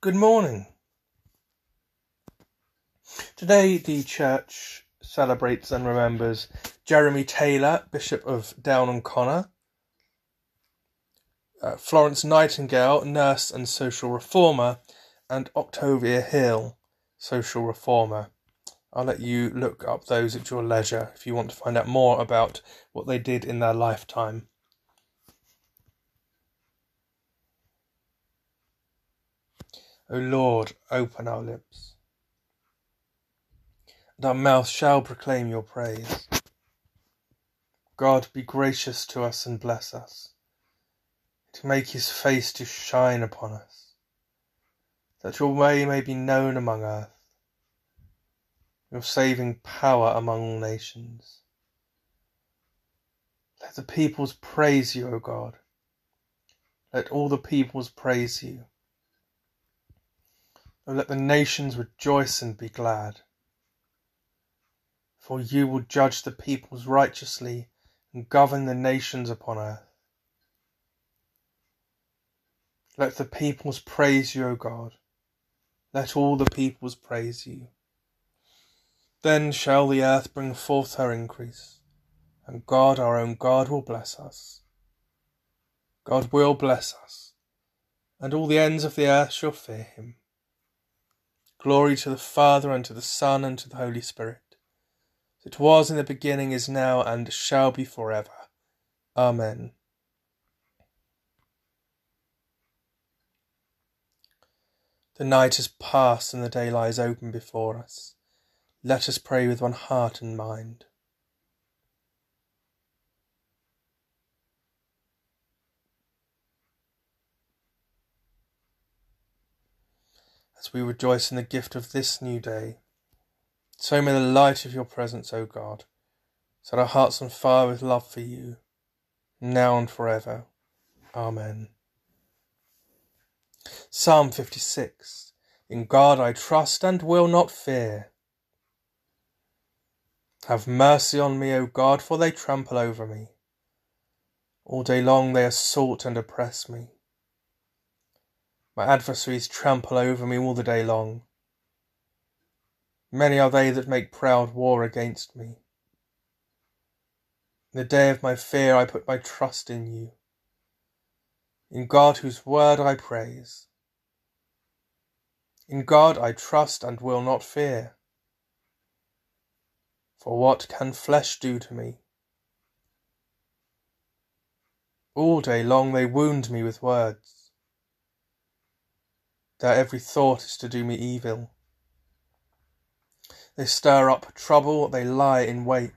Good morning. Today, the church celebrates and remembers Jeremy Taylor, Bishop of Down and Connor, uh, Florence Nightingale, nurse and social reformer, and Octavia Hill, social reformer. I'll let you look up those at your leisure if you want to find out more about what they did in their lifetime. O Lord, open our lips, and our mouth shall proclaim your praise. God, be gracious to us and bless us, to make his face to shine upon us, that your way may be known among earth, your saving power among all nations. Let the peoples praise you, O God. Let all the peoples praise you. O let the nations rejoice and be glad. For you will judge the peoples righteously and govern the nations upon earth. Let the peoples praise you, O God. Let all the peoples praise you. Then shall the earth bring forth her increase, and God, our own God, will bless us. God will bless us, and all the ends of the earth shall fear him. Glory to the Father, and to the Son, and to the Holy Spirit. It was in the beginning, is now, and shall be for ever. Amen. The night is past, and the day lies open before us. Let us pray with one heart and mind. As we rejoice in the gift of this new day. So may the light of your presence, O God, set our hearts on fire with love for you, now and forever. Amen. Psalm 56 In God I trust and will not fear. Have mercy on me, O God, for they trample over me. All day long they assault and oppress me. My adversaries trample over me all the day long. Many are they that make proud war against me. In the day of my fear I put my trust in you. In God whose word I praise. In God I trust and will not fear. For what can flesh do to me? All day long they wound me with words. Their every thought is to do me evil. They stir up trouble, they lie in wait.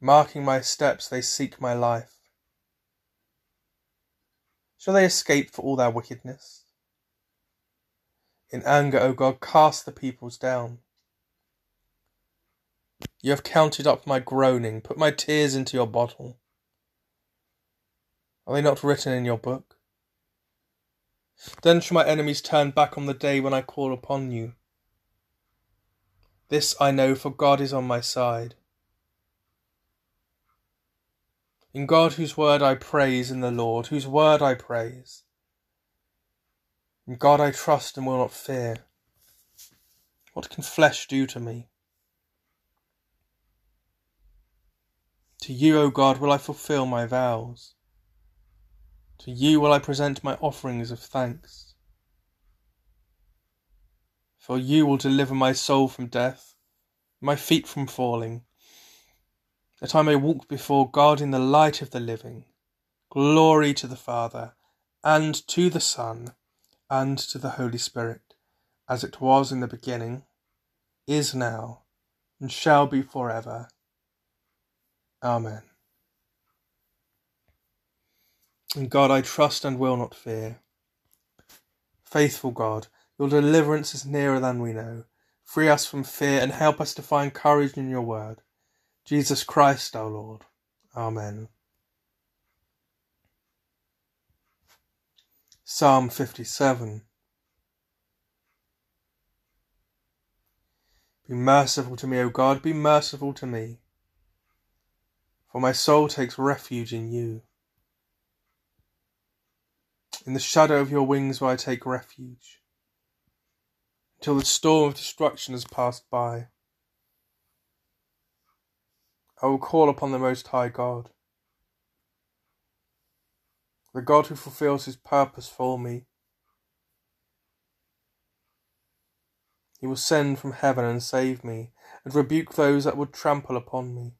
Marking my steps, they seek my life. Shall they escape for all their wickedness? In anger, O God, cast the peoples down. You have counted up my groaning, put my tears into your bottle. Are they not written in your book? Then shall my enemies turn back on the day when I call upon you. This I know, for God is on my side. In God, whose word I praise, in the Lord, whose word I praise. In God I trust and will not fear. What can flesh do to me? To you, O God, will I fulfill my vows. To you will I present my offerings of thanks. For you will deliver my soul from death, my feet from falling, that I may walk before God in the light of the living. Glory to the Father, and to the Son, and to the Holy Spirit, as it was in the beginning, is now, and shall be for ever. Amen. In God I trust and will not fear. Faithful God, your deliverance is nearer than we know. Free us from fear and help us to find courage in your word. Jesus Christ our Lord. Amen. Psalm 57 Be merciful to me, O God, be merciful to me. For my soul takes refuge in you. In the shadow of your wings will I take refuge, until the storm of destruction has passed by. I will call upon the Most High God, the God who fulfills his purpose for me. He will send from heaven and save me, and rebuke those that would trample upon me.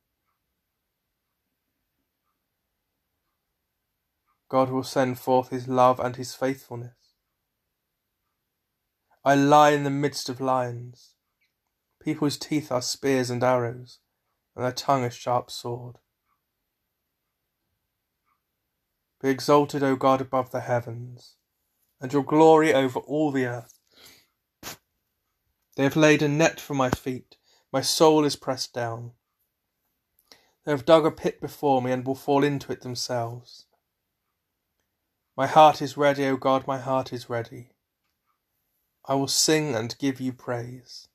God will send forth his love and his faithfulness. I lie in the midst of lions, People's teeth are spears and arrows, and their tongue a sharp sword. Be exalted, O God, above the heavens, and your glory over all the earth. They have laid a net for my feet, my soul is pressed down. They have dug a pit before me and will fall into it themselves. My heart is ready, O God, my heart is ready. I will sing and give you praise.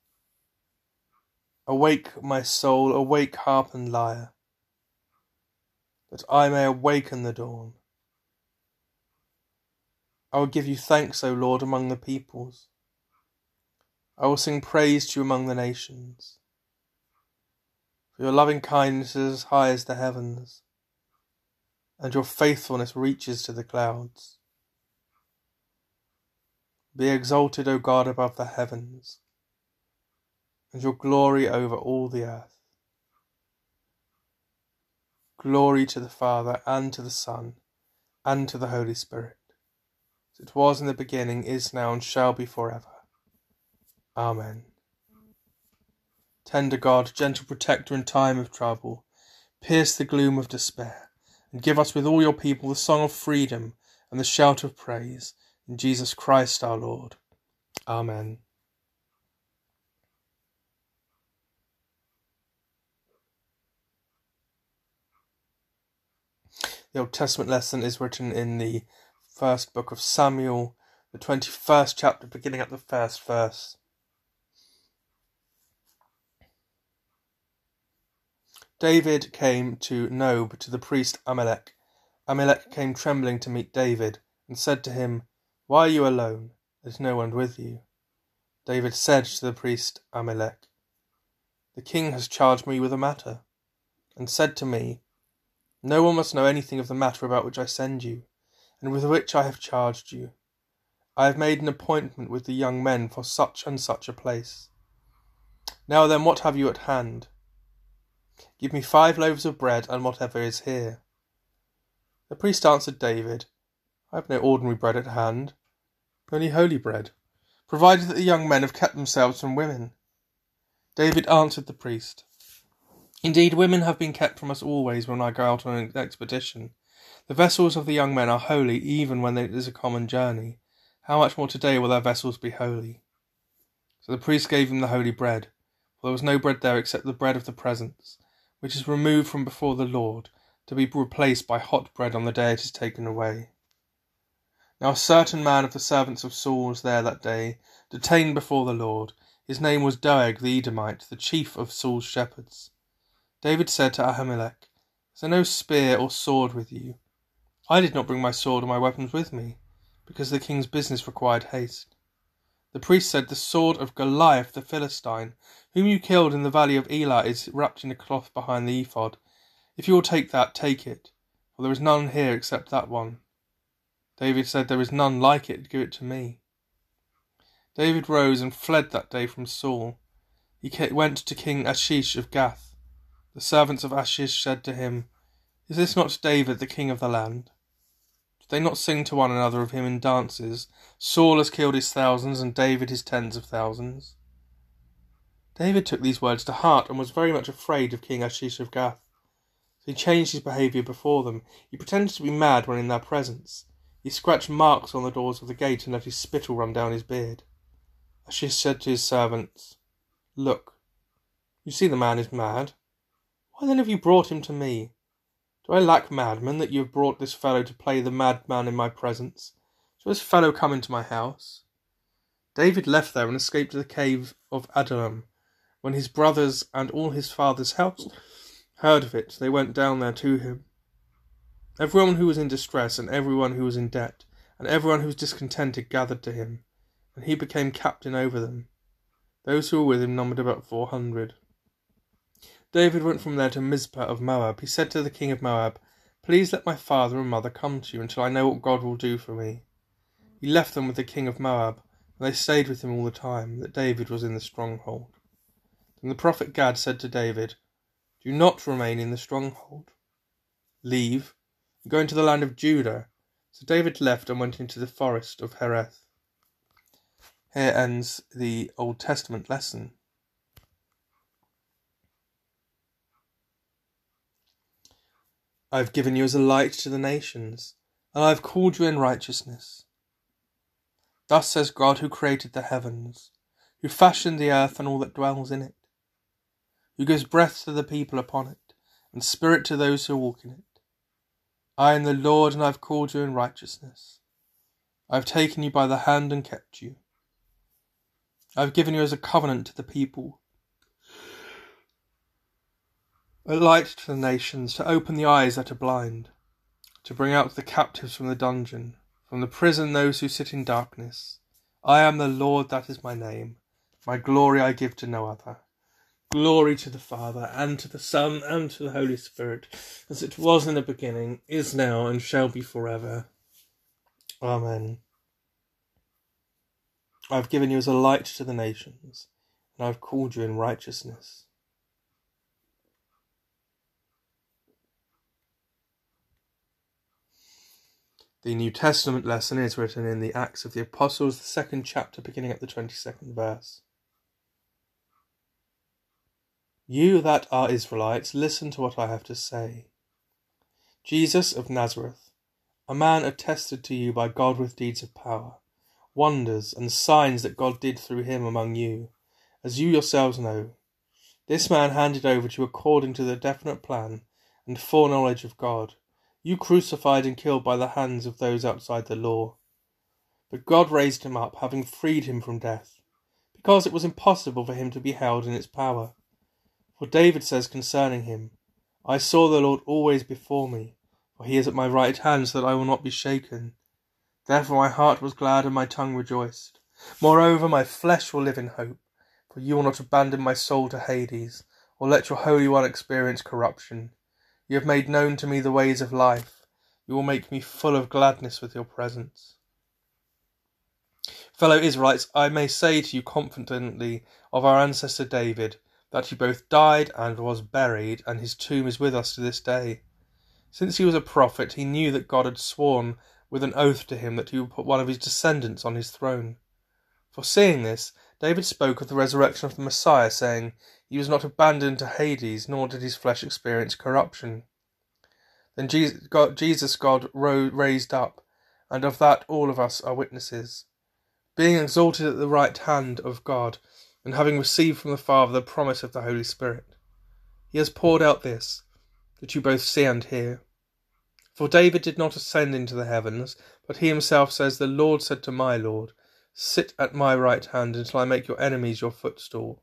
Awake, my soul, awake, harp and lyre, that I may awaken the dawn. I will give you thanks, O Lord, among the peoples. I will sing praise to you among the nations. For your loving kindness is as high as the heavens and your faithfulness reaches to the clouds. Be exalted, O God, above the heavens, and your glory over all the earth. Glory to the Father, and to the Son, and to the Holy Spirit, as it was in the beginning, is now, and shall be for ever. Amen. Tender God, gentle protector in time of trouble, pierce the gloom of despair and give us with all your people the song of freedom and the shout of praise. In Jesus Christ our Lord. Amen. The Old Testament lesson is written in the first book of Samuel, the 21st chapter, beginning at the first verse. David came to Nob to the priest Ahimelech. Ahimelech came trembling to meet David, and said to him, Why are you alone? There's no one with you. David said to the priest Ahimelech, The king has charged me with a matter, and said to me, No one must know anything of the matter about which I send you, and with which I have charged you. I have made an appointment with the young men for such and such a place. Now then, what have you at hand? Give me five loaves of bread and whatever is here. The priest answered David, I have no ordinary bread at hand, only holy bread, provided that the young men have kept themselves from women. David answered the priest, Indeed, women have been kept from us always when I go out on an expedition. The vessels of the young men are holy even when it is a common journey. How much more today will their vessels be holy? So the priest gave him the holy bread, for there was no bread there except the bread of the presence, which is removed from before the Lord, to be replaced by hot bread on the day it is taken away. Now a certain man of the servants of Saul was there that day, detained before the Lord. His name was Doeg the Edomite, the chief of Saul's shepherds. David said to Ahimelech, Is there no spear or sword with you? I did not bring my sword or my weapons with me, because the king's business required haste. The priest said, The sword of Goliath the Philistine, whom you killed in the valley of Elah, is wrapped in a cloth behind the ephod. If you will take that, take it, for there is none here except that one. David said, There is none like it, give it to me. David rose and fled that day from Saul. He went to King Achish of Gath. The servants of Achish said to him, Is this not David, the king of the land? Do they not sing to one another of him in dances? Saul has killed his thousands, and David his tens of thousands. David took these words to heart and was very much afraid of King Achish of Gath. So he changed his behaviour before them. He pretended to be mad when in their presence. He scratched marks on the doors of the gate and let his spittle run down his beard. Achish said to his servants, Look, you see the man is mad. Why then have you brought him to me? Do I lack madmen that you have brought this fellow to play the madman in my presence? Shall this fellow come into my house? David left there and escaped to the cave of Adullam. When his brothers and all his father's house heard of it, they went down there to him. Everyone who was in distress and everyone who was in debt, and everyone who was discontented gathered to him, and he became captain over them. Those who were with him numbered about four hundred. David went from there to Mizpah of Moab. He said to the king of Moab, Please let my father and mother come to you until I know what God will do for me. He left them with the king of Moab, and they stayed with him all the time that David was in the stronghold. Then the prophet Gad said to David, Do not remain in the stronghold. Leave, and go into the land of Judah. So David left and went into the forest of Hereth. Here ends the Old Testament lesson. I have given you as a light to the nations, and I have called you in righteousness. Thus says God who created the heavens, who fashioned the earth and all that dwells in it, who gives breath to the people upon it, and spirit to those who walk in it. I am the Lord, and I have called you in righteousness. I have taken you by the hand and kept you. I have given you as a covenant to the people, a light to the nations, to open the eyes that are blind, to bring out the captives from the dungeon, from the prison those who sit in darkness. I am the Lord, that is my name. My glory I give to no other. Glory to the Father, and to the Son, and to the Holy Spirit, as it was in the beginning, is now, and shall be forever. Amen. I have given you as a light to the nations, and I have called you in righteousness. The New Testament lesson is written in the Acts of the Apostles, the second chapter, beginning at the 22nd verse. You that are Israelites, listen to what I have to say. Jesus of Nazareth, a man attested to you by God with deeds of power wonders, and signs that God did through him among you, as you yourselves know. This man handed over to you according to the definite plan and foreknowledge of God, you crucified and killed by the hands of those outside the law. But God raised him up, having freed him from death, because it was impossible for him to be held in its power. For David says concerning him, I saw the Lord always before me, for he is at my right hand, so that I will not be shaken. Therefore my heart was glad and my tongue rejoiced. Moreover, my flesh will live in hope, for you will not abandon my soul to Hades, or let your Holy One experience corruption. You have made known to me the ways of life. You will make me full of gladness with your presence. Fellow Israelites, I may say to you confidently of our ancestor David that he both died and was buried, and his tomb is with us to this day. Since he was a prophet, he knew that God had sworn with an oath to him that he would put one of his descendants on his throne. Foreseeing this, David spoke of the resurrection of the Messiah, saying, He was not abandoned to Hades, nor did his flesh experience corruption. Then Jesus God, Jesus God raised up, and of that all of us are witnesses. Being exalted at the right hand of God, and having received from the Father the promise of the Holy Spirit, he has poured out this, that you both see and hear. For David did not ascend into the heavens, but he himself says, The Lord said to my Lord, Sit at my right hand until I make your enemies your footstool.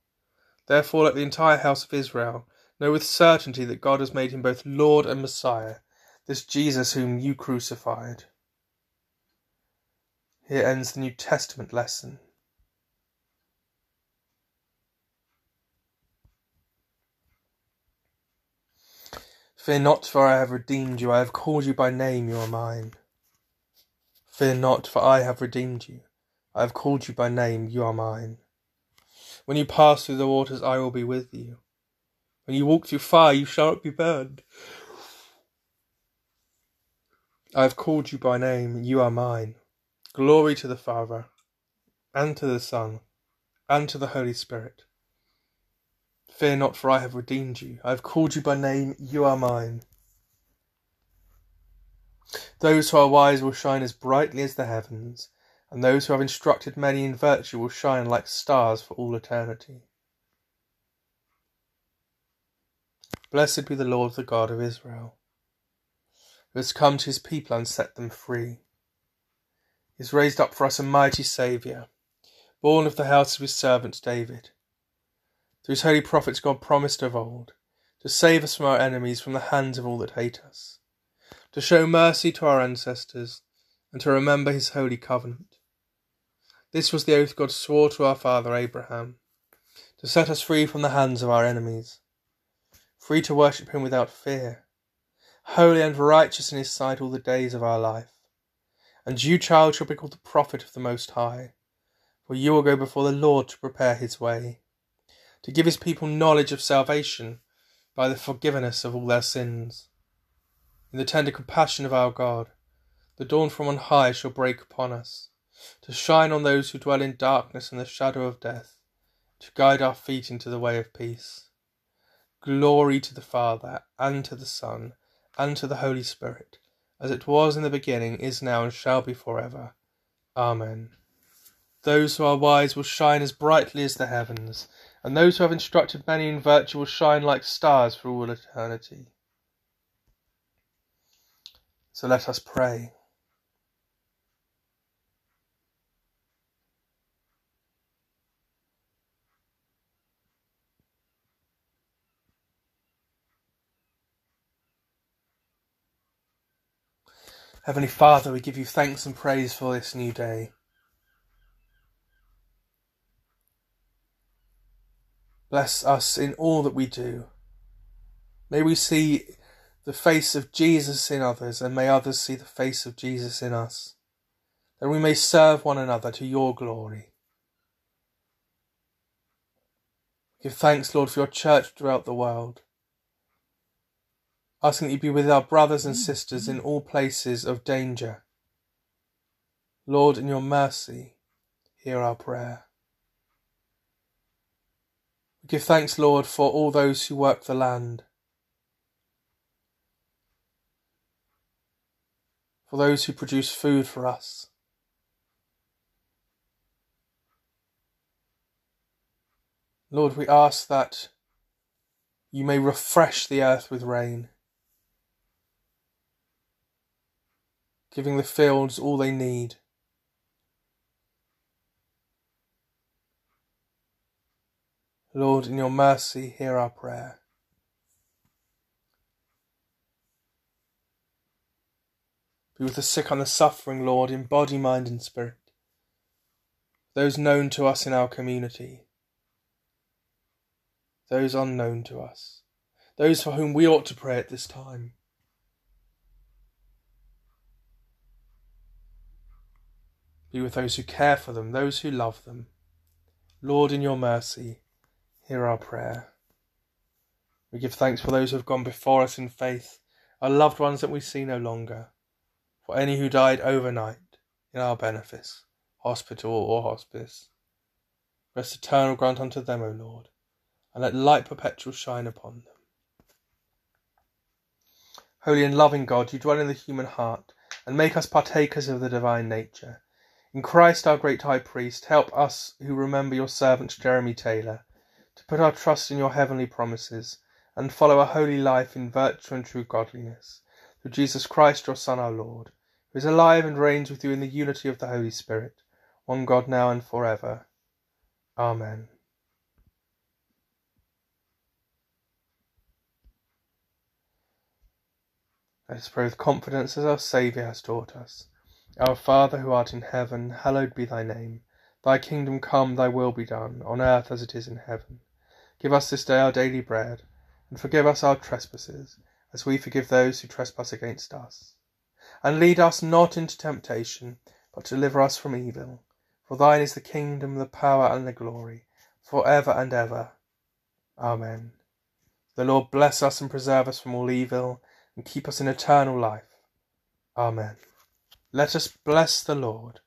Therefore let the entire house of Israel know with certainty that God has made him both Lord and Messiah, this Jesus whom you crucified. Here ends the New Testament lesson. Fear not, for I have redeemed you. I have called you by name, you are mine. Fear not, for I have redeemed you. I have called you by name, you are mine. When you pass through the waters, I will be with you. When you walk through fire, you shall not be burned. I have called you by name, you are mine. Glory to the Father, and to the Son, and to the Holy Spirit Fear not, for I have redeemed you. I have called you by name, you are mine. Those who are wise will shine as brightly as the heavens, and those who have instructed many in virtue will shine like stars for all eternity. Blessed be the Lord, the God of Israel, who has come to his people and set them free. He has raised up for us a mighty Saviour, born of the house of his servant David. Through his holy prophets, God promised of old to save us from our enemies, from the hands of all that hate us, to show mercy to our ancestors, and to remember his holy covenant. This was the oath God swore to our father Abraham, to set us free from the hands of our enemies, free to worship him without fear, holy and righteous in his sight all the days of our life. And you, child, shall be called the prophet of the Most High, for you will go before the Lord to prepare his way, to give his people knowledge of salvation by the forgiveness of all their sins. In the tender compassion of our God, the dawn from on high shall break upon us, to shine on those who dwell in darkness and the shadow of death, to guide our feet into the way of peace. Glory to the Father, and to the Son, and to the Holy Spirit, as it was in the beginning, is now, and shall be for ever. Amen. Those who are wise will shine as brightly as the heavens, and those who have instructed many in virtue will shine like stars for all eternity. So let us pray. Heavenly Father, we give you thanks and praise for this new day. Bless us in all that we do. May we see the face of Jesus in others, and may others see the face of Jesus in us, that we may serve one another to your glory. Give thanks, Lord, for your church throughout the world asking that you be with our brothers and sisters in all places of danger. Lord, in your mercy, hear our prayer. We give thanks, Lord, for all those who work the land, for those who produce food for us. Lord, we ask that you may refresh the earth with rain. giving the fields all they need. Lord, in your mercy, hear our prayer. Be with the sick and the suffering, Lord, in body, mind, and spirit. Those known to us in our community, those unknown to us, those for whom we ought to pray at this time. Be with those who care for them, those who love them. Lord, in your mercy, hear our prayer. We give thanks for those who have gone before us in faith, our loved ones that we see no longer, for any who died overnight in our benefice, hospital or hospice. Rest eternal grant unto them, O Lord, and let light perpetual shine upon them. Holy and loving God, you dwell in the human heart, and make us partakers of the divine nature. In Christ our great High Priest, help us who remember your servant Jeremy Taylor to put our trust in your heavenly promises and follow a holy life in virtue and true godliness. Through Jesus Christ, your Son, our Lord, who is alive and reigns with you in the unity of the Holy Spirit, one God now and for ever. Amen. Let us pray with confidence as our Saviour has taught us. Our Father who art in heaven, hallowed be thy name. Thy kingdom come, thy will be done, on earth as it is in heaven. Give us this day our daily bread, and forgive us our trespasses, as we forgive those who trespass against us. And lead us not into temptation, but deliver us from evil. For thine is the kingdom, the power, and the glory, for ever and ever. Amen. The Lord bless us and preserve us from all evil, and keep us in eternal life. Amen. Let us bless the Lord.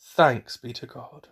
Thanks be to God.